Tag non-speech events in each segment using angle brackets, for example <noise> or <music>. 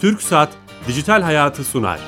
Türk Saat Dijital Hayatı sunar.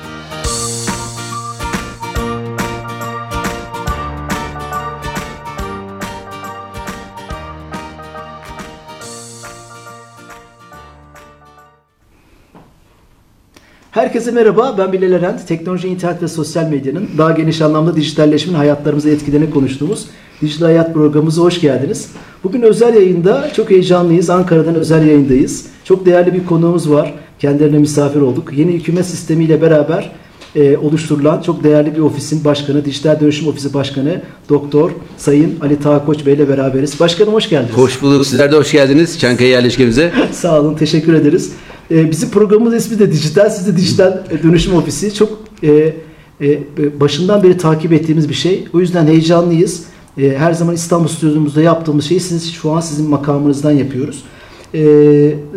Herkese merhaba, ben Bilal Eren. Teknoloji, internet ve sosyal medyanın daha geniş anlamda dijitalleşmenin hayatlarımıza etkilerini konuştuğumuz Dijital Hayat programımıza hoş geldiniz. Bugün özel yayında çok heyecanlıyız. Ankara'dan özel yayındayız. Çok değerli bir konuğumuz var. Kendilerine misafir olduk. Yeni hükümet sistemiyle beraber e, oluşturulan çok değerli bir ofisin başkanı, Dijital Dönüşüm Ofisi Başkanı Doktor Sayın Ali Tağkoç Bey ile beraberiz. Başkanım hoş geldiniz. Hoş bulduk. Sizler de hoş geldiniz Çankaya yerleşkemize. <laughs> Sağ olun, teşekkür ederiz. Ee, bizim programımız ismi de Dijital, siz de Dijital Dönüşüm Ofisi. Çok e, e, başından beri takip ettiğimiz bir şey. O yüzden heyecanlıyız. E, her zaman İstanbul stüdyomuzda yaptığımız şeyi siz şu an sizin makamınızdan yapıyoruz. E,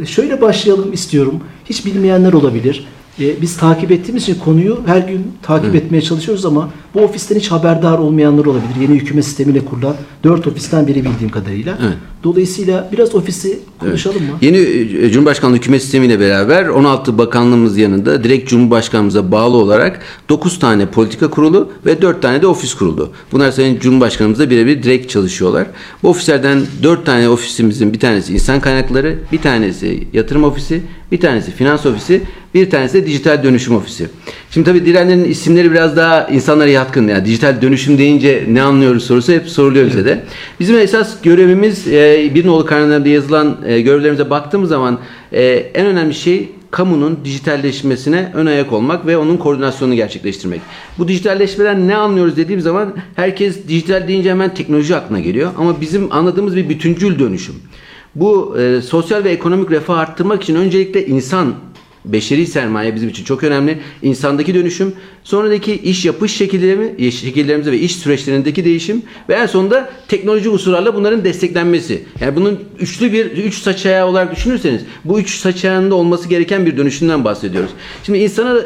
şöyle başlayalım istiyorum. Hiç bilmeyenler olabilir. E, biz takip ettiğimiz için konuyu her gün takip Evet. Etmeye çalışıyoruz ama bu ofisten hiç haberdar olmayanlar olabilir. Yeni hükümet sistemiyle kurulan dört ofisten biri bildiğim kadarıyla. Evet. Dolayısıyla biraz ofisi konuşalım mı? Yeni e, Cumhurbaşkanlığı hükümet sistemiyle beraber 16 bakanlığımız yanında direkt Cumhurbaşkanımıza bağlı olarak 9 tane politika kurulu ve 4 tane de ofis kuruldu. Bunlar Sayın Cumhurbaşkanımızla birebir direkt çalışıyorlar. Bu ofislerden 4 tane ofisimizin bir tanesi insan kaynakları, bir tanesi yatırım ofisi, bir tanesi finans ofisi, bir tanesi de dijital dönüşüm ofisi. Şimdi tabii direnlerin isimleri biraz daha insanlara yatkın. Yani dijital dönüşüm deyince ne anlıyoruz sorusu hep soruluyor bize de. Bizim esas görevimiz e, bir nolu kararnamada yazılan e, görevlerimize baktığımız zaman e, en önemli şey kamunun dijitalleşmesine ön ayak olmak ve onun koordinasyonunu gerçekleştirmek. Bu dijitalleşmeden ne anlıyoruz dediğim zaman herkes dijital deyince hemen teknoloji aklına geliyor. Ama bizim anladığımız bir bütüncül dönüşüm. Bu e, sosyal ve ekonomik refah arttırmak için öncelikle insan beşeri sermaye bizim için çok önemli. İnsandaki dönüşüm, sonraki iş yapış şekillerimi, şekillerimize ve iş süreçlerindeki değişim ve en sonunda teknoloji unsurlarla bunların desteklenmesi. Yani bunun üçlü bir üç saç ayağı olarak düşünürseniz bu üç saç ayağında olması gereken bir dönüşümden bahsediyoruz. Şimdi insana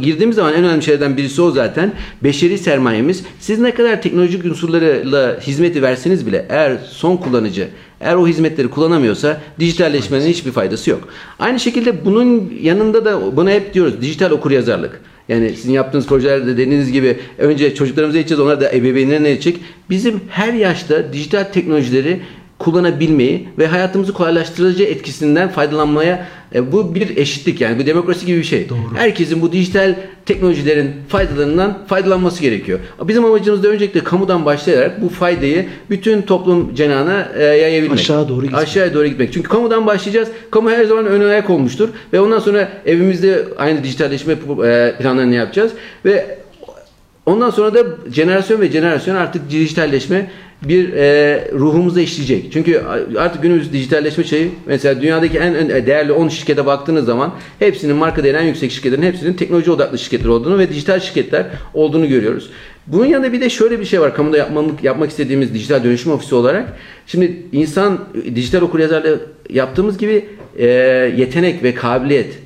girdiğimiz zaman en önemli şeylerden birisi o zaten. Beşeri sermayemiz. Siz ne kadar teknolojik unsurlarla hizmeti verseniz bile eğer son kullanıcı eğer o hizmetleri kullanamıyorsa dijitalleşmenin hiçbir faydası yok. Aynı şekilde bunun yanında da buna hep diyoruz dijital okuryazarlık. Yani sizin yaptığınız projelerde dediğiniz gibi önce çocuklarımıza eğiteceğiz, onlar da ebeveynlerine eğitecek. Bizim her yaşta dijital teknolojileri kullanabilmeyi ve hayatımızı kolaylaştırıcı etkisinden faydalanmaya e, bu bir eşitlik yani bu demokrasi gibi bir şey. Doğru. Herkesin bu dijital teknolojilerin faydalarından faydalanması gerekiyor. Bizim amacımız da öncelikle kamudan başlayarak bu faydayı bütün toplum cenahına e, yayabilmek. Aşağı doğru gitmek. Aşağıya doğru gitmek. Çünkü kamudan başlayacağız. Kamu her zaman ön ayak olmuştur ve ondan sonra evimizde aynı dijitalleşme e, planlarını yapacağız ve Ondan sonra da jenerasyon ve jenerasyon artık dijitalleşme bir e, ruhumuza işleyecek. Çünkü artık günümüz dijitalleşme şeyi mesela dünyadaki en en değerli 10 şirkete baktığınız zaman hepsinin marka değeri en yüksek şirketlerin hepsinin teknoloji odaklı şirketler olduğunu ve dijital şirketler olduğunu görüyoruz. Bunun yanında bir de şöyle bir şey var kamuda yapmalık, yapmak istediğimiz dijital dönüşüm ofisi olarak. Şimdi insan dijital okuryazarlığı yaptığımız gibi e, yetenek ve kabiliyet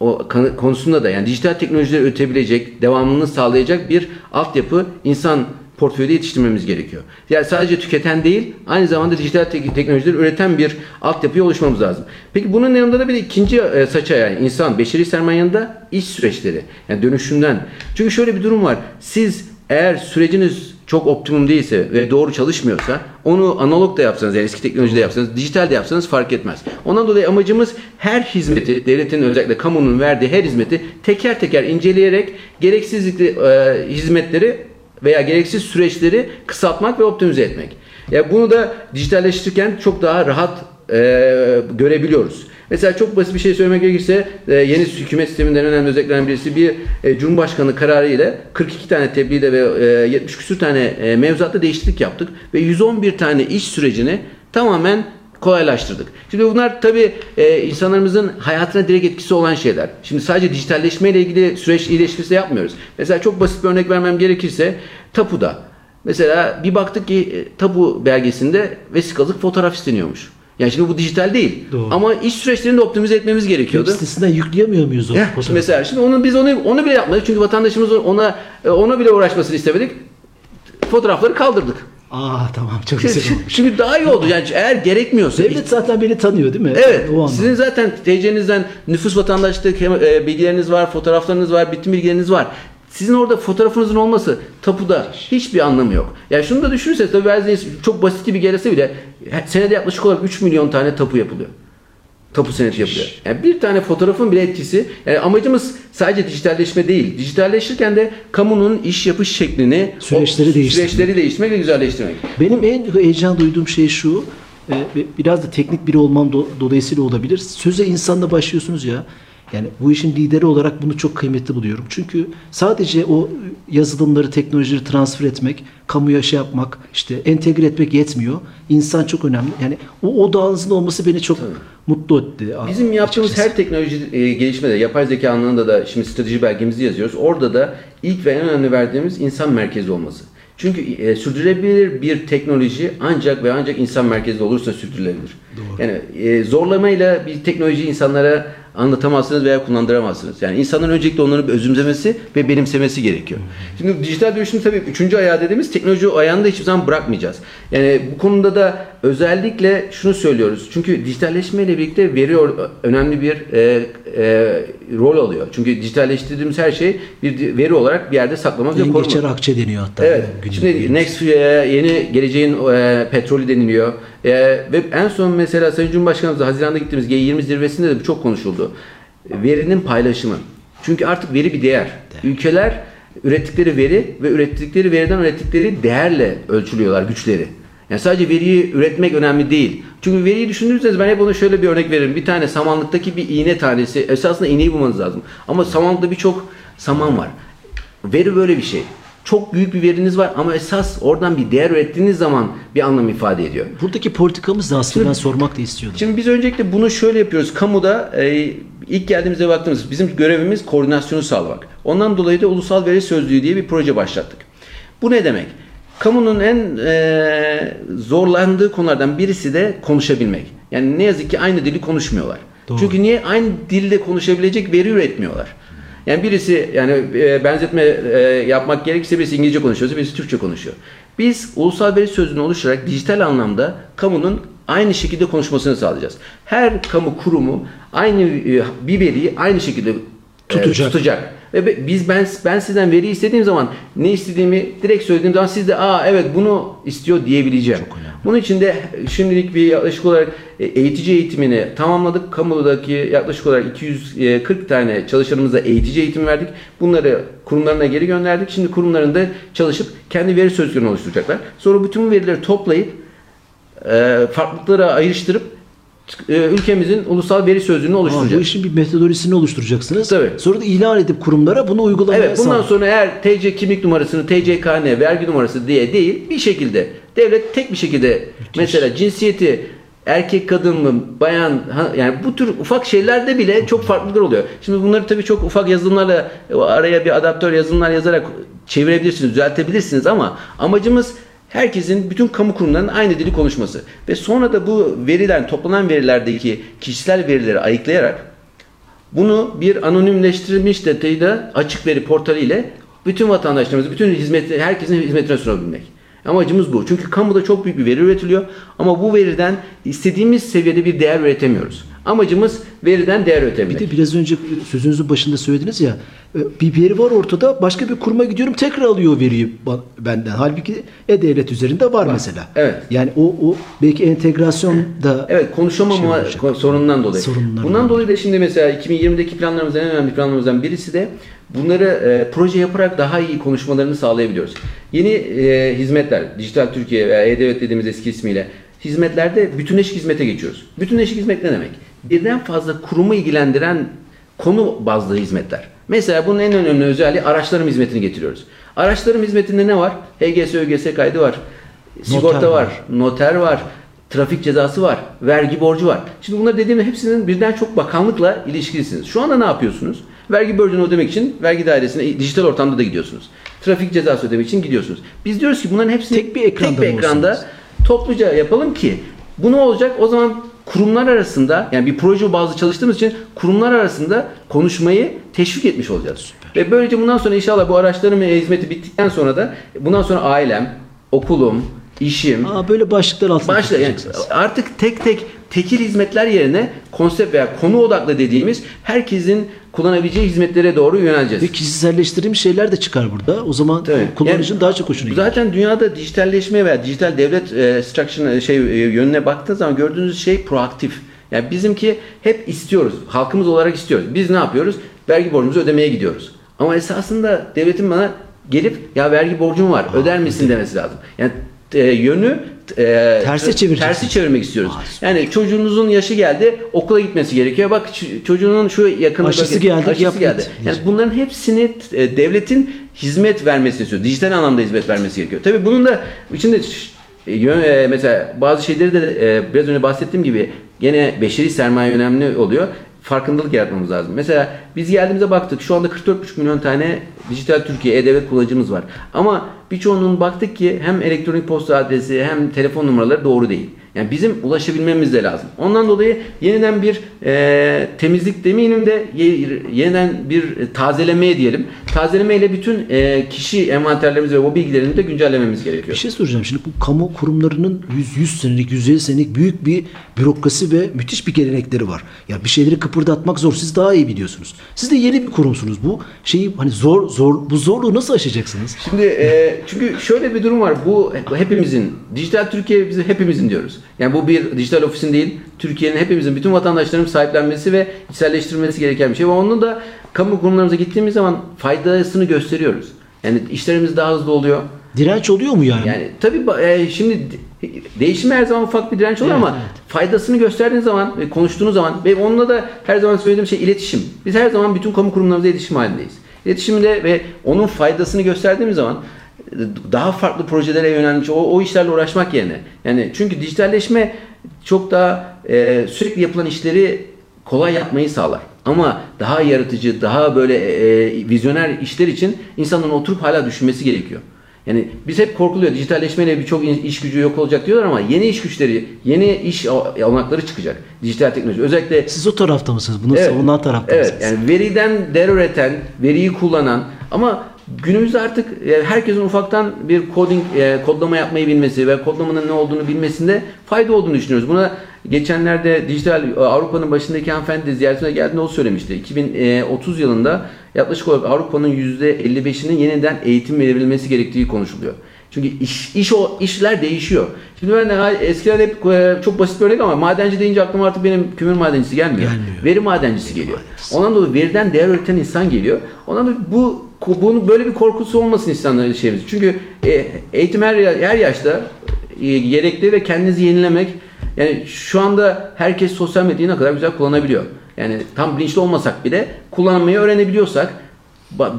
o konusunda da yani dijital teknolojileri üretebilecek, devamlılığını sağlayacak bir altyapı insan portföyde yetiştirmemiz gerekiyor. Yani sadece tüketen değil, aynı zamanda dijital tek- teknolojileri üreten bir altyapıya oluşmamız lazım. Peki bunun yanında da bir de ikinci e, saç ayağı insan, beşeri sermaye yanında iş süreçleri. Yani dönüşümden. Çünkü şöyle bir durum var. Siz eğer süreciniz çok optimum değilse ve doğru çalışmıyorsa onu analog da yapsanız yani eski teknolojide yapsanız dijital de yapsanız fark etmez. Ondan dolayı amacımız her hizmeti devletin özellikle kamunun verdiği her hizmeti teker teker inceleyerek gereksizlikli e, hizmetleri veya gereksiz süreçleri kısaltmak ve optimize etmek. Ya bunu da dijitalleştirirken çok daha rahat e, görebiliyoruz. Mesela çok basit bir şey söylemek gerekirse e, yeni hükümet sisteminden önemli özelliklerinden birisi bir e, Cumhurbaşkanı kararı ile 42 tane tebliğde ve e, 70 küsur tane e, mevzuatta değişiklik yaptık ve 111 tane iş sürecini tamamen kolaylaştırdık. Şimdi bunlar tabii e, insanlarımızın hayatına direkt etkisi olan şeyler. Şimdi sadece dijitalleşme ile ilgili süreç iyileştirse yapmıyoruz. Mesela çok basit bir örnek vermem gerekirse tapuda. Mesela bir baktık ki e, tapu belgesinde vesikalık fotoğraf isteniyormuş. Yani şimdi bu dijital değil. Doğru. Ama iş süreçlerini de optimize etmemiz gerekiyordu. Web sitesinden yükleyemiyor muyuz o Heh, fotoğrafı? mesela şimdi onu biz onu onu bile yapmadık çünkü vatandaşımız ona ona bile uğraşmasını istemedik. Fotoğrafları kaldırdık. Aa tamam çok güzel olmuş. Çünkü daha iyi oldu. Yani eğer gerekmiyorsa Devlet zaten beni tanıyor değil mi? Evet. O anlamda. Sizin zaten TC'nizden nüfus vatandaşlık e, bilgileriniz var, fotoğraflarınız var, bitim bilgileriniz var. Sizin orada fotoğrafınızın olması tapuda hiçbir anlamı yok. Yani şunu da düşünürseniz tabii çok basit gibi gelirse bile senede yaklaşık olarak 3 milyon tane tapu yapılıyor. Tapu seneti yapılıyor. Yani bir tane fotoğrafın bile etkisi. Yani amacımız sadece dijitalleşme değil. Dijitalleşirken de kamunun iş yapış şeklini, Süreçleri o değiştirmek. süreçleri değiştirmek ve güzelleştirmek. Benim en heyecan duyduğum şey şu. e, biraz da teknik biri olmam do- dolayısıyla olabilir. Söze insanla başlıyorsunuz ya. Yani bu işin lideri olarak bunu çok kıymetli buluyorum. Çünkü sadece o yazılımları, teknolojileri transfer etmek, kamuya şey yapmak, işte entegre etmek yetmiyor. İnsan çok önemli. Yani o odağınızın olması beni çok mutlu etti. Bizim yaptığımız açıkçası. her teknoloji e, gelişmede, yapay zeka alanında da şimdi strateji belgemizi yazıyoruz. Orada da ilk ve en önemli verdiğimiz insan merkezi olması. Çünkü e, sürdürülebilir bir teknoloji ancak ve ancak insan merkezli olursa sürdürülebilir. Yani e, zorlamayla bir teknoloji insanlara anlatamazsınız veya kullandıramazsınız. Yani insanların öncelikle onları özümsemesi ve benimsemesi gerekiyor. Şimdi dijital dönüşüm tabii üçüncü ayağı dediğimiz teknoloji ayağını da hiçbir zaman bırakmayacağız. Yani bu konuda da özellikle şunu söylüyoruz. Çünkü dijitalleşmeyle birlikte veri önemli bir e, e, rol alıyor. Çünkü dijitalleştirdiğimiz her şey bir veri olarak bir yerde saklamak ve korumak. geçer akçe deniyor hatta. Evet. Günümüzde. Şimdi Next e, yeni geleceğin e, petrolü deniliyor. E, ve en son mesela Sayın Cumhurbaşkanımızla Haziran'da gittiğimiz G20 zirvesinde de bu çok konuşuldu. Verinin paylaşımı. Çünkü artık veri bir değer. Ülkeler ürettikleri veri ve ürettikleri veriden ürettikleri değerle ölçülüyorlar güçleri. Yani sadece veriyi üretmek önemli değil. Çünkü veriyi düşünürseniz ben hep ona şöyle bir örnek veririm. Bir tane samanlıktaki bir iğne tanesi esasında iğneyi bulmanız lazım. Ama samanlıkta birçok saman var. Veri böyle bir şey. Çok büyük bir veriniz var ama esas oradan bir değer ürettiğiniz zaman bir anlam ifade ediyor. Buradaki politikamız da aslında ben sormak da istiyordum. Şimdi biz öncelikle bunu şöyle yapıyoruz. Kamuda e, ilk geldiğimizde baktığımız bizim görevimiz koordinasyonu sağlamak. Ondan dolayı da Ulusal Veri Sözlüğü diye bir proje başlattık. Bu ne demek? Kamunun en e, zorlandığı konulardan birisi de konuşabilmek. Yani ne yazık ki aynı dili konuşmuyorlar. Doğru. Çünkü niye aynı dilde konuşabilecek veri üretmiyorlar? Yani birisi yani e, benzetme e, yapmak gerekirse birisi İngilizce konuşuyorsa birisi Türkçe konuşuyor. Biz ulusal veri sözlüğünü oluşturarak dijital anlamda kamunun aynı şekilde konuşmasını sağlayacağız. Her kamu kurumu aynı e, bir veriyi aynı şekilde Tutacak. tutacak. Ve biz ben ben sizden veri istediğim zaman ne istediğimi direkt söylediğim zaman siz de aa evet bunu istiyor diyebileceğim. Bunun için de şimdilik bir yaklaşık olarak e, eğitici eğitimini tamamladık. Kamudaki yaklaşık olarak 240 tane çalışanımıza eğitici eğitim verdik. Bunları kurumlarına geri gönderdik. Şimdi kurumlarında çalışıp kendi veri sözlüklerini oluşturacaklar. Sonra bütün verileri toplayıp e, farklılıklara ayrıştırıp e, ülkemizin ulusal veri sözlüğünü Aa, oluşturacağız. bu işin bir metodolojisini oluşturacaksınız. Tabii. Sonra da ilan edip kurumlara bunu uygulamaya Evet bundan sonra eğer TC kimlik numarasını TCKN vergi numarası diye değil bir şekilde devlet tek bir şekilde mesela cinsiyeti erkek kadın mı bayan yani bu tür ufak şeylerde bile çok farklılıklar oluyor. Şimdi bunları tabii çok ufak yazılımlarla araya bir adaptör yazılımlar yazarak çevirebilirsiniz, düzeltebilirsiniz ama amacımız herkesin bütün kamu kurumlarının aynı dili konuşması ve sonra da bu veriler toplanan verilerdeki kişisel verileri ayıklayarak bunu bir anonimleştirilmiş detayda açık veri portalı ile bütün vatandaşlarımız, bütün hizmeti, herkesin hizmetine sunabilmek. Amacımız bu. Çünkü kamuda çok büyük bir veri üretiliyor ama bu veriden istediğimiz seviyede bir değer üretemiyoruz. Amacımız veriden değer Bir üretebilmek. de biraz önce sözünüzün başında söylediniz ya e, bir veri var ortada başka bir kuruma gidiyorum tekrar alıyor veriyi benden. Halbuki e-devlet üzerinde var, mesela. Evet. Yani o, o belki entegrasyon da Evet konuşamama Şey sorunundan dolayı. Sorunlarından Bundan dolayı da şimdi mesela 2020'deki planlarımızın en önemli planlarımızdan birisi de bunları e, proje yaparak daha iyi konuşmalarını sağlayabiliyoruz. Yeni e, hizmetler, Dijital Türkiye veya E-Devlet dediğimiz eski ismiyle hizmetlerde bütünleşik hizmete geçiyoruz. Bütünleşik hizmet ne demek? Birden fazla kurumu ilgilendiren konu bazlı hizmetler. Mesela bunun en önemli özelliği araçlarım hizmetini getiriyoruz. Araçlarım hizmetinde ne var? HGS, ÖGS kaydı var. Sigorta Noter var, var. noter var, trafik cezası var, vergi borcu var. Şimdi bunları dediğim hepsinin birden çok bakanlıkla ilişkilisiniz. Şu anda ne yapıyorsunuz? Vergi borcunu ödemek için vergi dairesine dijital ortamda da gidiyorsunuz. Trafik cezası ödemek için gidiyorsunuz. Biz diyoruz ki bunların hepsini Tek bir ekranda tek bir ekranda topluca yapalım ki bu ne olacak? O zaman kurumlar arasında yani bir proje bazlı çalıştığımız için kurumlar arasında konuşmayı teşvik etmiş olacağız. Ve böylece bundan sonra inşallah bu araçların ve hizmeti bittikten sonra da bundan sonra ailem, okulum, işim, Aa, böyle başlıklar altında Başla yani artık tek tek tekil hizmetler yerine konsept veya konu odaklı dediğimiz herkesin kullanabileceği hizmetlere doğru yöneleceğiz. Ve kişiselleştirilmiş şeyler de çıkar burada. O zaman Tabii. kullanıcının Yani daha çok hoşuna gider. Zaten dünyada dijitalleşme veya dijital devlet e, structure şey e, yönüne baktığınız zaman gördüğünüz şey proaktif. Yani bizimki hep istiyoruz. Halkımız olarak istiyoruz. Biz ne yapıyoruz? Vergi borcumuzu ödemeye gidiyoruz. Ama esasında devletin bana gelip ya vergi borcum var öder misin demesi lazım. Yani e, yönü e, Tersi çevireceksin. tersi çevirmek istiyoruz. Aa. Yani çocuğunuzun yaşı geldi, okula gitmesi gerekiyor. Bak çocuğunun şu yakın Aşısı geldi, aşısı yap geldi. Yani bunların hepsini e, devletin hizmet vermesini istiyor. Dijital anlamda hizmet vermesi gerekiyor. Tabii bunun da içinde e, yön- e, mesela bazı şeyleri de e, biraz önce bahsettiğim gibi gene beşeri sermaye önemli oluyor. Farkındalık yaratmamız lazım. Mesela biz geldiğimizde baktık şu anda 44,5 milyon tane dijital Türkiye e-devlet kullanıcımız var. Ama birçoğunun baktık ki hem elektronik posta adresi hem telefon numaraları doğru değil. Yani bizim ulaşabilmemiz de lazım. Ondan dolayı yeniden bir e, temizlik demeyelim de ye- yeniden bir tazelemeye diyelim. Tazelemeyle bütün e, kişi envanterlerimizi ve o bilgilerini de güncellememiz Bir gerekiyor. şey soracağım. Şimdi bu kamu kurumlarının 100, 100 senelik, 150 senelik büyük bir bürokrasi ve müthiş bir gelenekleri var. Ya bir şeyleri kıpırdatmak zor. Siz daha iyi biliyorsunuz. Siz de yeni bir kurumsunuz. Bu şeyi hani zor zor bu zorluğu nasıl aşacaksınız? Şimdi e, çünkü şöyle bir durum var. Bu hepimizin, dijital Türkiye bizi hepimizin diyoruz. Yani bu bir dijital ofisin değil, Türkiye'nin hepimizin, bütün vatandaşların sahiplenmesi ve içselleştirilmesi gereken bir şey. Ve onu da kamu kurumlarımıza gittiğimiz zaman faydasını gösteriyoruz. Yani işlerimiz daha hızlı oluyor. Direnç oluyor mu yani? Yani tabii e, şimdi de- değişime her zaman ufak bir direnç oluyor Evet, ama evet. faydasını gösterdiğiniz zaman ve konuştuğunuz zaman ve onunla da her zaman söylediğim şey iletişim. Biz her zaman bütün kamu kurumlarımızla iletişim halindeyiz. İletişimde ve onun faydasını gösterdiğimiz zaman daha farklı projelere yönelmiş o, o işlerle uğraşmak yerine. Yani çünkü dijitalleşme çok daha e, sürekli yapılan işleri kolay yapmayı sağlar. Ama daha yaratıcı, daha böyle e, vizyoner işler için insanların oturup hala düşünmesi gerekiyor. Yani biz hep korkuluyor. Dijitalleşmeyle birçok iş gücü yok olacak diyorlar ama yeni iş güçleri, yeni iş olanakları çıkacak. Dijital teknoloji. Özellikle Siz o tarafta mısınız? Bunu Evet. savunan tarafta Evet. mısınız? Yani veriden değer üreten, veriyi kullanan ama günümüzde artık e, herkesin ufaktan bir coding, e, kodlama yapmayı bilmesi ve kodlamanın ne olduğunu bilmesinde fayda olduğunu düşünüyoruz. Buna geçenlerde dijital e, Avrupa'nın başındaki hanımefendi ziyaretine geldiğinde o söylemişti. 2030 yılında yaklaşık olarak Avrupa'nın %55'inin yeniden eğitim verilmesi gerektiği konuşuluyor. Çünkü iş, iş o işler değişiyor. Şimdi ben eskiden hep çok basit bir örnek ama madenci deyince aklıma artık benim kömür madencisi gelmiyor. Gelmiyor. Veri madencisi geliyor. Ondan dolayı veriden değer üreten insan geliyor. Ondan dolayı bu bunun böyle bir korkusu olmasın insanların şeyimiz. Çünkü e, eğitim her, her yaşta e, gerekli ve kendinizi yenilemek yani şu anda herkes sosyal medyayı ne kadar güzel kullanabiliyor. Yani tam bilinçli olmasak bile kullanmayı öğrenebiliyorsak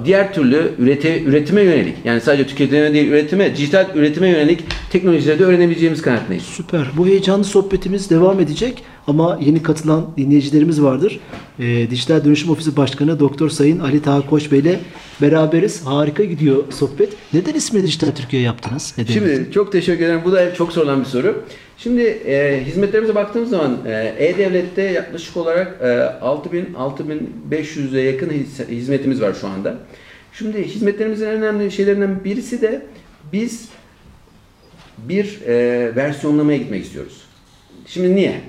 diğer türlü ürete, üretime yönelik yani sadece tüketime değil üretime, dijital üretime yönelik teknolojileri de öğrenebileceğimiz kanaatindeyiz. Süper. Bu heyecanlı sohbetimiz devam edecek ama yeni katılan dinleyicilerimiz vardır. Ee, Dijital Dönüşüm Ofisi Başkanı Doktor Sayın Ali Taha Koç Bey ile beraberiz. Harika gidiyor sohbet. Neden ismini Dijital Türkiye yaptınız? Neden? Şimdi çok teşekkür ederim. Bu da çok sorulan bir soru. Şimdi e, hizmetlerimize baktığımız zaman e, E-Devlet'te yaklaşık olarak e, 6000 6500'e yakın hizmetimiz var şu anda. Şimdi hizmetlerimizin en önemli şeylerinden birisi de biz bir e, versiyonlamaya gitmek istiyoruz. Şimdi niye?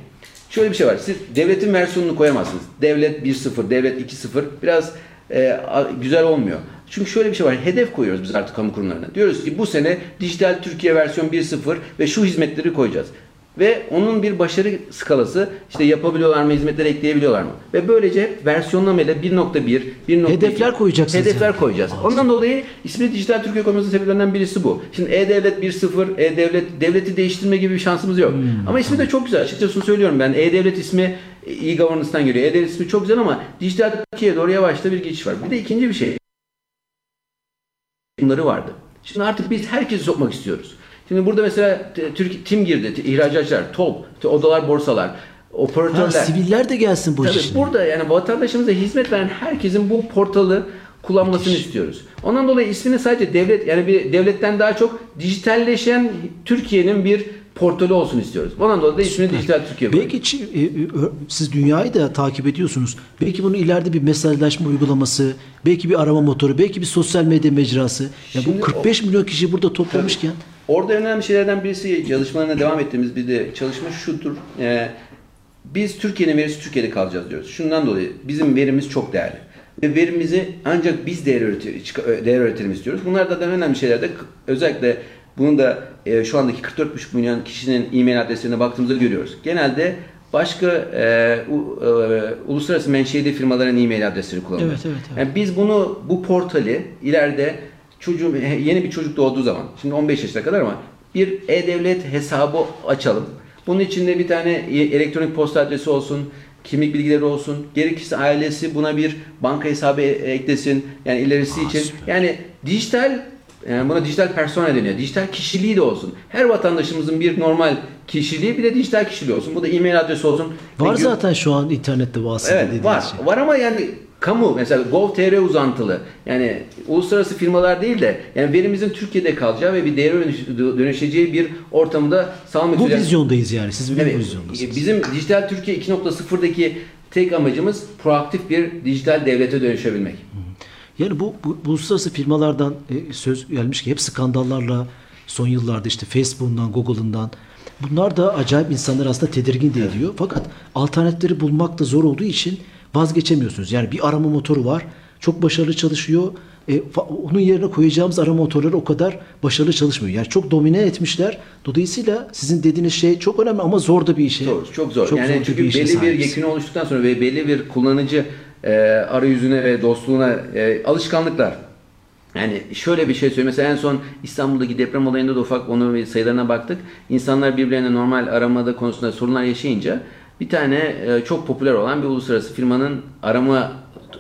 Şöyle bir şey var. Siz devletin versiyonunu koyamazsınız. Devlet 1.0, devlet 2.0 biraz e, güzel olmuyor. Çünkü şöyle bir şey var. Hedef koyuyoruz biz artık kamu kurumlarına. Diyoruz ki bu sene dijital Türkiye versiyon 1.0 ve şu hizmetleri koyacağız. Ve onun bir başarı skalası işte yapabiliyorlar mı, hizmetleri ekleyebiliyorlar mı? Ve böylece hep versiyonlamayla 1.1, 1.2 Hedefler koyacaksınız Hedefler yani. koyacağız. Ondan dolayı ismi Dijital Türkiye koymasının sebeplerinden birisi bu. Şimdi E-Devlet 1.0, E-Devlet, devleti değiştirme gibi bir şansımız yok. Hmm. Ama ismi de çok güzel. Açıkçası söylüyorum ben. E-Devlet ismi e-governance'dan geliyor. E-Devlet ismi çok güzel ama Dijital Türkiye'ye doğru yavaşta bir geçiş var. Bir de ikinci bir şey. Bunları vardı. Şimdi artık biz herkesi sokmak istiyoruz. Şimdi burada mesela Türk Tim girdi, ihracatçılar, TOP, odalar, borsalar, operatörler. Ha, siviller de gelsin bu Tabii burada yani vatandaşımıza hizmet veren herkesin bu portalı kullanmasını istiyoruz. Ondan dolayı ismini sadece devlet yani bir devletten daha çok dijitalleşen Türkiye'nin bir portalı olsun istiyoruz. Ondan dolayı da ismini Dijital Türkiye koyduk. Belki e, e, siz dünyayı da takip ediyorsunuz. Belki bunun ileride bir mesajlaşma uygulaması, belki bir arama motoru, belki bir sosyal medya mecrası. Ya Şimdi bu 45 milyon kişi burada toplamışken Orada önemli şeylerden birisi çalışmalarına devam ettiğimiz bir de çalışma şudur. Ee, biz Türkiye'nin verisi Türkiye'de kalacağız diyoruz. Şundan dolayı bizim verimiz çok değerli. Ve verimizi ancak biz değer, çık- değer üretelim istiyoruz. Bunlardan da önemli şeyler de özellikle bunun da e, şu andaki 44,5 milyon kişinin e-mail adreslerine baktığımızda görüyoruz. Genelde başka e, u- e, uluslararası menşeili firmaların e-mail adresleri kullanılıyor. Evet, evet, evet. Yani biz bunu bu portali ileride çocuğum yeni bir çocuk doğduğu zaman şimdi 15 yaşına kadar ama bir e-devlet hesabı açalım. Bunun içinde bir tane e- elektronik posta adresi olsun, kimlik bilgileri olsun. Gerekirse ailesi buna bir banka hesabı e- eklesin. Yani ilerisi için. Yani dijital yani buna dijital persona deniyor. Dijital kişiliği de olsun. Her vatandaşımızın bir normal kişiliği bir de dijital kişiliği olsun. Bu da e-mail adresi olsun. Var gö- zaten şu an internette vasıta Evet var. şey. Var ama yani kamu mesela Gov.tr uzantılı yani uluslararası firmalar değil de yani verimizin Türkiye'de kalacağı ve bir değere dönüş- dönüşeceği bir ortamda sağlamak Bu üzere- vizyondayız yani. Siz bu Evet, vizyondasınız. bizim Dijital Türkiye 2.0'daki tek amacımız proaktif bir dijital devlete dönüşebilmek. Yani bu, bu, bu uluslararası firmalardan e, söz gelmiş ki hep skandallarla son yıllarda işte Facebook'undan, Google'ından bunlar da acayip insanları aslında tedirgin de ediyor. Fakat alternatifleri bulmak da zor olduğu için vazgeçemiyorsunuz. Yani bir arama motoru var. Çok başarılı çalışıyor. E, onun yerine koyacağımız arama motorları o kadar başarılı çalışmıyor. Yani çok domine etmişler. Dolayısıyla sizin dediğiniz şey çok önemli ama zor da bir iş. Zor, çok zor. yani zor çünkü işe belli bir yekünü oluştuktan sonra ve belli bir kullanıcı e, arayüzüne ve dostluğuna e, alışkanlıklar. Yani şöyle bir şey söyleyeyim. Mesela en son İstanbul'daki deprem olayında da ufak onun bir sayılarına baktık. İnsanlar birbirlerine normal aramada konusunda sorunlar yaşayınca bir tane e, çok popüler olan bir uluslararası firmanın arama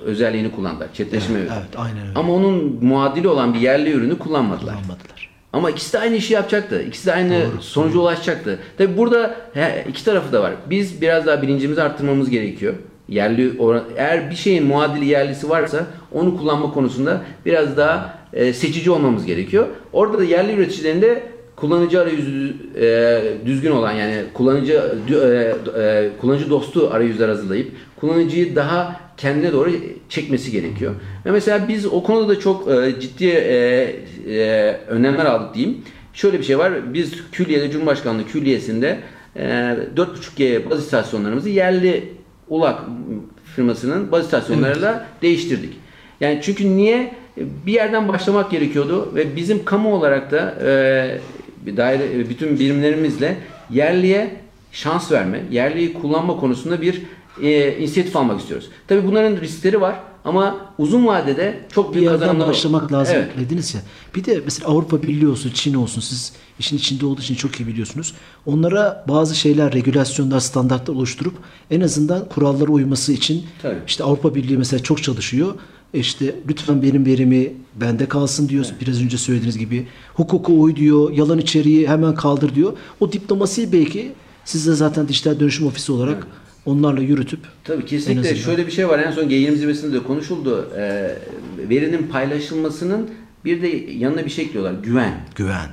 özelliğini kullandılar. Chatleşme. Evet, evet, aynen öyle. Ama onun muadili olan bir yerli ürünü kullanmadılar. Kullanmadılar. Ama ikisi de aynı işi yapacaktı. İkisi de aynı sonuca ulaşacaktı. Tabi burada he, iki tarafı da var. Biz biraz daha bilincimizi arttırmamız gerekiyor. Yerli oran- eğer bir şeyin muadili yerlisi varsa onu kullanma konusunda biraz daha e, seçici olmamız gerekiyor. Orada da yerli üreticilerin de kullanıcı arayüzü e, düzgün olan yani kullanıcı e, e, kullanıcı dostu arayüzler hazırlayıp kullanıcıyı daha kendine doğru çekmesi gerekiyor. Ve mesela biz o konuda da çok e, ciddi e, e, önlemler aldık diyeyim. Şöyle bir şey var. Biz Külliye'de Cumhurbaşkanlığı Külliyesi'nde e, 4.5G baz istasyonlarımızı yerli ULAK firmasının baz istasyonlarıyla değiştirdik. Yani çünkü niye? Bir yerden başlamak gerekiyordu ve bizim kamu olarak da e, bir daire bütün birimlerimizle yerliye şans verme, yerliyi kullanma konusunda bir e, inisiyatif almak istiyoruz. Tabii bunların riskleri var ama uzun vadede çok bir büyük kazanımlar başlamak lazım Evet. dediniz ya. Bir de mesela Avrupa Birliği olsun, Çin olsun siz işin içinde olduğu için çok iyi biliyorsunuz. Onlara bazı şeyler, regülasyonlar, standartlar oluşturup en azından kurallara uyması için Tabii. işte Avrupa Birliği mesela çok çalışıyor. İşte lütfen benim verimi bende kalsın diyor. Biraz önce söylediğiniz gibi hukuka uy diyor, yalan içeriği hemen kaldır diyor. O diplomasiyi belki siz de zaten dijital dönüşüm ofisi olarak onlarla yürütüp Tabii kesinlikle şöyle bir şey var. En son G20 zirvesinde de konuşuldu. Ee, verinin paylaşılmasının bir de yanına bir şey ekliyorlar. Güven. güven.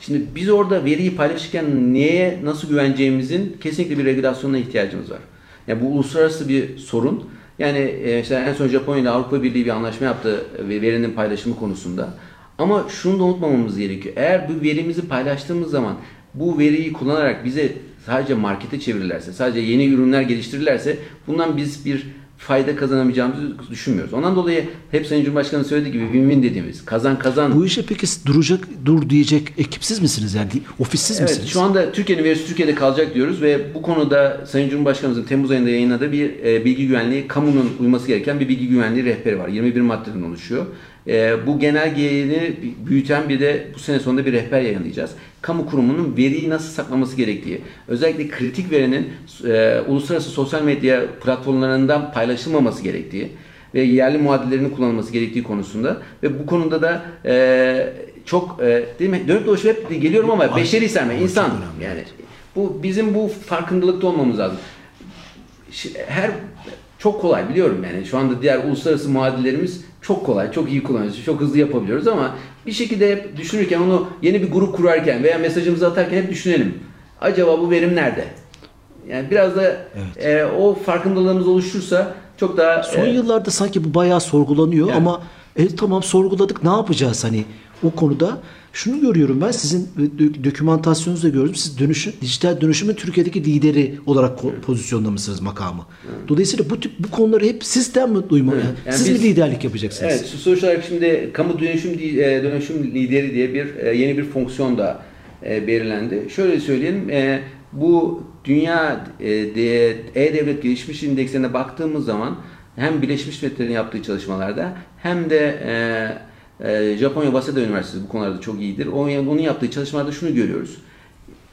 Şimdi biz orada veriyi paylaşırken neye nasıl güveneceğimizin kesinlikle bir regülasyonuna ihtiyacımız var. Yani bu uluslararası bir sorun. Yani e, en son Japonya ile Avrupa Birliği bir anlaşma yaptı ve verinin paylaşımı konusunda. Ama şunu da unutmamamız gerekiyor. Eğer bu verimizi paylaştığımız zaman bu veriyi kullanarak bize sadece markete çevirirlerse, sadece yeni ürünler geliştirirlerse bundan biz bir fayda kazanamayacağımızı düşünmüyoruz. Ondan dolayı hep Sayın Cumhurbaşkanı söylediği gibi win-win dediğimiz kazan kazan Bu işe peki duracak, dur diyecek ekipsiz misiniz? Yani ofissiz Evet, misiniz? şu anda Türkiye'nin verisi Türkiye'de kalacak diyoruz ve bu konuda Sayın Cumhurbaşkanımızın Temmuz ayında yayınladığı bir e, bilgi güvenliği, kamunun uyması gereken bir bilgi güvenliği rehberi var. 21 maddeden oluşuyor. E, bu genelgeyi büyüten bir de bu sene sonunda bir rehber yayınlayacağız. Kamu kurumunun veriyi nasıl saklaması gerektiği, özellikle kritik verinin e, uluslararası sosyal medya platformlarından paylaşılmaması gerektiği ve yerli muadillerini kullanılması gerektiği konusunda ve bu konuda da e, çok e, değil mi? Dönüp dolaşıp hep geliyorum ama beşeri serme, insan yani. Bu bizim bu farkındalıkta olmamız lazım. Her çok kolay biliyorum yani şu anda diğer uluslararası muadillerimiz çok kolay, çok iyi kullanıyoruz, çok hızlı yapabiliyoruz ama bir şekilde hep düşünürken onu yeni bir grup kurarken veya mesajımızı atarken hep düşünelim. Acaba bu verim nerede? Yani biraz da e, o farkındalığımız oluşursa çok daha Son e, yıllarda sanki bu bayağı sorgulanıyor Evet. ama e, tamam sorguladık ne yapacağız hani o konuda şunu görüyorum ben sizin dokümantasyonunuzda gördüm. Siz dönüşüm, dijital dönüşümün Türkiye'deki lideri olarak ko- pozisyonlamışsınız makamı. Dolayısıyla bu tip bu konuları hep sizden mi duymalı? Evet. Yani siz biz- mi liderlik yapacaksınız? Evet, sonuç olarak şimdi kamu dönüşüm e, dönüşüm lideri diye bir e, yeni bir fonksiyon da e, belirlendi. Şöyle söyleyelim, bu dünya de- e-devlet gelişmiş indekslerine baktığımız zaman hem Birleşmiş Milletler'in yaptığı çalışmalarda hem de e, e, Japonya Waseda Üniversitesi bu konularda çok iyidir. Onun, yaptığı çalışmalarda şunu görüyoruz.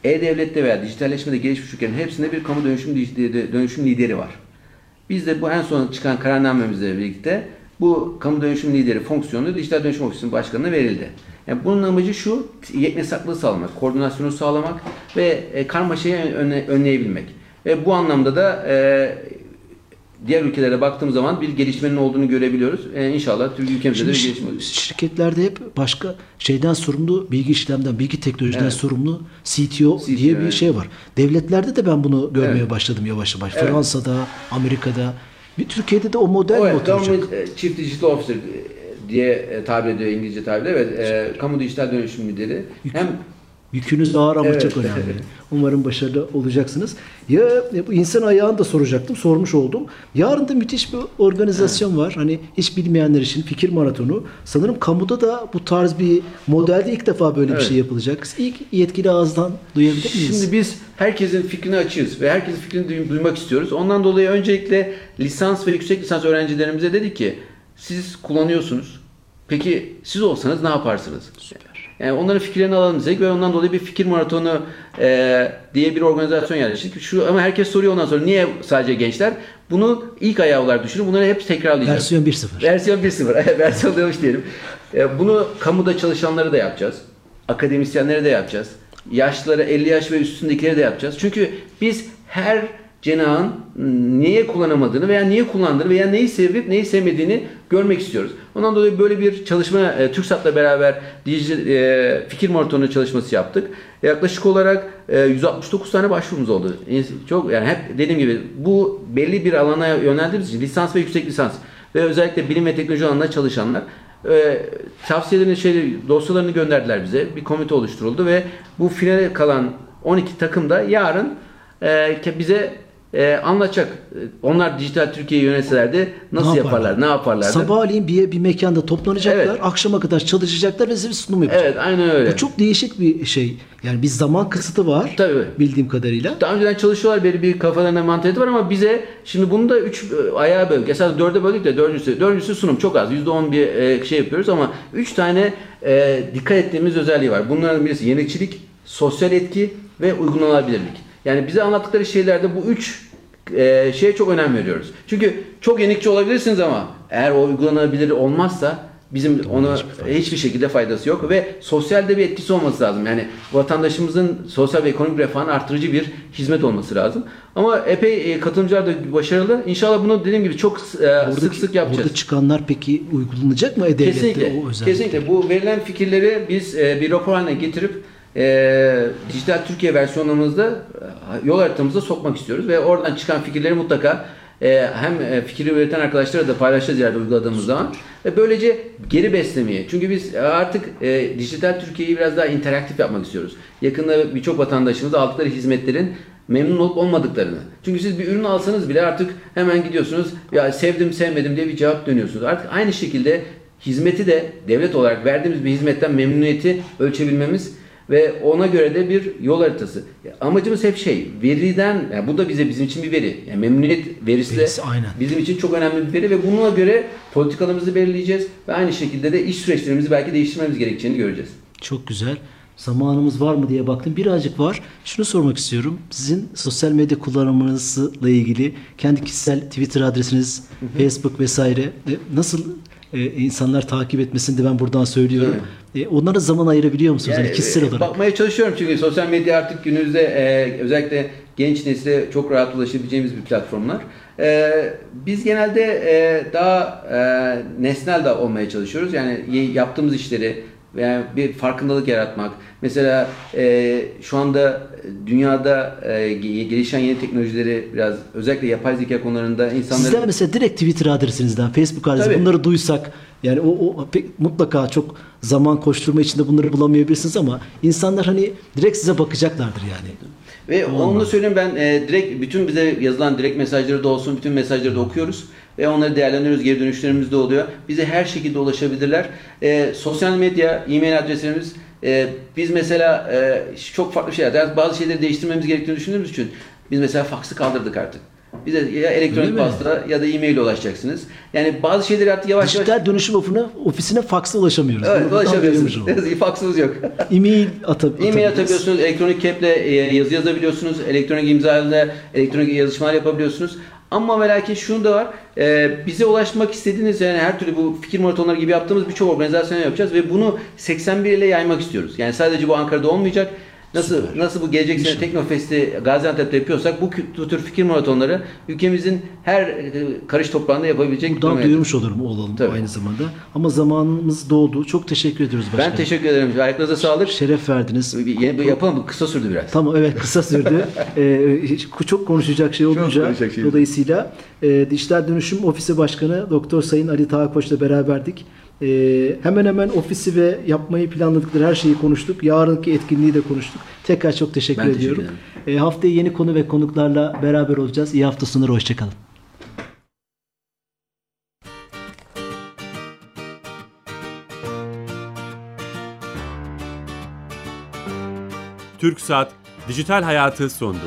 E-Devlet'te veya dijitalleşmede gelişmiş ülkelerin hepsinde bir kamu dönüşüm, dönüşüm lideri var. Biz de bu en son çıkan kararnamemizle birlikte bu kamu dönüşüm lideri fonksiyonu dijital dönüşüm ofisinin başkanına verildi. Yani bunun amacı şu, yeknesaklığı sağlamak, koordinasyonu sağlamak ve e, karmaşayı önle- önleyebilmek. Ve bu anlamda da e, diğer ülkelere baktığımız zaman bir gelişmenin olduğunu görebiliyoruz. E, inşallah Türkiye ülkemizde de bir gelişme olacak. şirketlerde hep başka şeyden sorumlu, bilgi işlemden, bilgi teknolojiden Evet. sorumlu CTO, CTO, diye bir evet. şey var. Devletlerde de ben bunu görmeye Evet. başladım yavaş yavaş. Evet. Fransa'da, Amerika'da. Bir Türkiye'de de o model mi Evet, oturacak? E, Chief Digital Officer e, diye e, tabir ediyor İngilizce tabirle. Evet, e, kamu dijital dönüşüm lideri. Hem Yükünüz ağır ama Evet. çok önemli. <laughs> Umarım başarılı olacaksınız. Ya bu insan ayağını da soracaktım, sormuş oldum. Yarın da müthiş bir organizasyon var. Hani hiç bilmeyenler için fikir maratonu. Sanırım kamuda da bu tarz bir modelde ilk defa böyle bir Evet. şey yapılacak. İlk yetkili ağızdan duyabilir miyiz? Şimdi biz herkesin fikrini açığız ve herkesin fikrini duy- duymak istiyoruz. Ondan dolayı öncelikle lisans ve yüksek lisans öğrencilerimize dedik ki siz kullanıyorsunuz. Peki siz olsanız ne yaparsınız? Yani onların fikirlerini alalım dedik ve ondan dolayı bir fikir maratonu e, diye bir organizasyon yerleştirdik. Şu ama herkes soruyor ondan sonra niye sadece gençler? Bunu ilk ayağı olarak düşünün. Bunları hep tekrarlayacağız. Versiyon 1.0. Versiyon 1.0. <laughs> Evet, Versiyon demiş diyelim. E, Bunu kamuda çalışanları da yapacağız. Akademisyenlere de yapacağız. Yaşlılara 50 yaş ve üstündekileri de yapacağız. Çünkü biz her cenahın niye kullanamadığını veya niye kullandığını veya neyi sevip neyi sevmediğini görmek istiyoruz. Ondan dolayı böyle bir çalışma e, TürkSat'la beraber dijital e, fikir maratonu çalışması yaptık. Yaklaşık olarak e, 169 tane başvurumuz oldu. Çok yani hep dediğim gibi bu belli bir alana yöneldiğimiz için lisans ve yüksek lisans ve özellikle bilim ve teknoloji alanında çalışanlar e, tavsiyelerini şey dosyalarını gönderdiler bize. Bir komite oluşturuldu ve bu finale kalan 12 takım da yarın e, bize e, anlatacak. E, Onlar dijital Türkiye'yi yönetselerdi nasıl Ne yaparlar, ne yaparlardı? Sabahleyin bir, bir mekanda toplanacaklar, Evet. akşama kadar çalışacaklar ve size bir sunum yapacaklar. Evet, aynen öyle. Bu çok değişik bir şey. Yani bir zaman kısıtı var Tabii. bildiğim kadarıyla. Daha önceden çalışıyorlar belli bir kafalarında mantalite var ama bize şimdi bunu da 3 ayağa böldük. Esas 4'e böldük de dördüncüsü, dördüncüsü sunum çok az. %10 bir e, şey yapıyoruz ama 3 tane e, dikkat ettiğimiz özelliği var. Bunların birisi yenilikçilik, sosyal etki ve uygulanabilirlik. Yani bize anlattıkları şeylerde bu 3 e, şeye çok önem veriyoruz. Çünkü çok yenilikçi olabilirsiniz ama eğer o uygulanabilir olmazsa bizim ona hiçbir şekilde faydası yok ve sosyalde bir etkisi olması lazım. Yani vatandaşımızın sosyal ve ekonomik refahını artırıcı bir hizmet olması lazım. Ama epey e, katılımcılar da başarılı. İnşallah bunu dediğim gibi çok e, sık sık yapacağız. Burada çıkanlar peki uygulanacak mı E-Devlet'te Kesinlikle. o özellikle? Kesinlikle. Bu verilen fikirleri biz e, bir rapor haline getirip e, dijital Türkiye versiyonumuzda e, yol haritamıza sokmak istiyoruz ve oradan çıkan fikirleri mutlaka e, hem e, fikri üreten arkadaşlara da paylaşacağız yerde uyguladığımız zaman ve böylece geri beslemeyi. Çünkü biz artık e, dijital Türkiye'yi biraz daha interaktif yapmak istiyoruz. Yakında birçok vatandaşımız aldıkları hizmetlerin memnun olup olmadıklarını. Çünkü siz bir ürün alsanız bile artık hemen gidiyorsunuz ya sevdim sevmedim diye bir cevap dönüyorsunuz. Artık aynı şekilde hizmeti de devlet olarak verdiğimiz bir hizmetten memnuniyeti ölçebilmemiz ve ona göre de bir yol haritası. Amacımız hep şey, veriden, yani bu da bize bizim için bir veri. Yani memnuniyet verisi de Verisi, aynen. bizim için çok önemli bir veri ve bununla göre politikalarımızı belirleyeceğiz ve aynı şekilde de iş süreçlerimizi belki değiştirmemiz gerekeceğini göreceğiz. Çok güzel. Zamanımız var mı diye baktım. Birazcık var. Şunu sormak istiyorum. Sizin sosyal medya kullanımınızla ilgili kendi kişisel Twitter adresiniz, Facebook vesaire e, nasıl e, insanlar takip etmesini de ben buradan söylüyorum. E, onlara zaman ayırabiliyor musunuz? Yani, kişisel e, olarak. Bakmaya çalışıyorum çünkü sosyal medya artık günümüzde e, özellikle genç nesile çok rahat ulaşabileceğimiz bir platformlar. E, biz genelde e, daha e, nesnel de olmaya çalışıyoruz. Yani yaptığımız işleri veya bir farkındalık yaratmak. Mesela e, şu anda dünyada e, ge- gelişen yeni teknolojileri biraz özellikle yapay zeka konularında insanların Sizler mesela direkt Twitter adresinizden, Facebook adresinizden bunları duysak yani o, o pek, mutlaka çok zaman koşturma içinde bunları bulamayabilirsiniz ama insanlar hani direkt size bakacaklardır yani. Ve onu da söyleyeyim ben e, direkt bütün bize yazılan direkt mesajları da olsun bütün mesajları da okuyoruz ve onları değerlendiriyoruz geri dönüşlerimiz de oluyor. Bize her şekilde ulaşabilirler. E, sosyal medya, e-mail adreslerimiz e, biz mesela e, çok farklı şeyler yani bazı şeyleri değiştirmemiz gerektiğini düşündüğümüz için biz mesela faksı kaldırdık artık. Bize ya elektronik mi? posta ya da e-mail ile ulaşacaksınız. Yani bazı şeyleri artık yavaş yavaş Dijital dönüşüm ofisine, ofisine faksla ulaşamıyoruz. Evet, ki faksımız yok. <laughs> E-mail atab- E-mail atabiliyorsunuz, elektronik caple e, yazı yazabiliyorsunuz, elektronik imzayla elektronik yazışmalar yapabiliyorsunuz. Ama ve lakin şunu da var, e, bize ulaşmak istediğiniz yani her türlü bu fikir maratonları gibi yaptığımız birçok organizasyon yapacağız ve bunu 81 ile yaymak istiyoruz. Yani sadece bu Ankara'da olmayacak. Nasıl nasıl bu gelecek sene Teknofest'i Gaziantep'te yapıyorsak bu, bu tür fikir maratonları ülkemizin her e, karış toprağında yapabilecek Buradan duruma duyurmuş olurum olalım Tabii. aynı zamanda. Ama zamanımız doldu. Çok teşekkür ediyoruz başkanım. Ben teşekkür ederim. Ayaklarınıza sağlık. Şeref verdiniz. Yeni- Yapalım bu kısa sürdü biraz. Tamam evet kısa sürdü. <laughs> Ee, hiç- çok konuşacak şey olunca şey. dolayısıyla e, Dijital Dönüşüm Ofisi Başkanı Doktor Sayın Ali Tağkoç'la beraberdik. Ee, hemen hemen ofisi ve yapmayı planladıkları her şeyi konuştuk. Yarınki etkinliği de konuştuk. Tekrar çok teşekkür Ben teşekkür ediyorum. Ee, haftaya yeni konu ve konuklarla beraber olacağız. İyi hafta sonları. Hoşçakalın. TürkSat Dijital Hayatı sundu.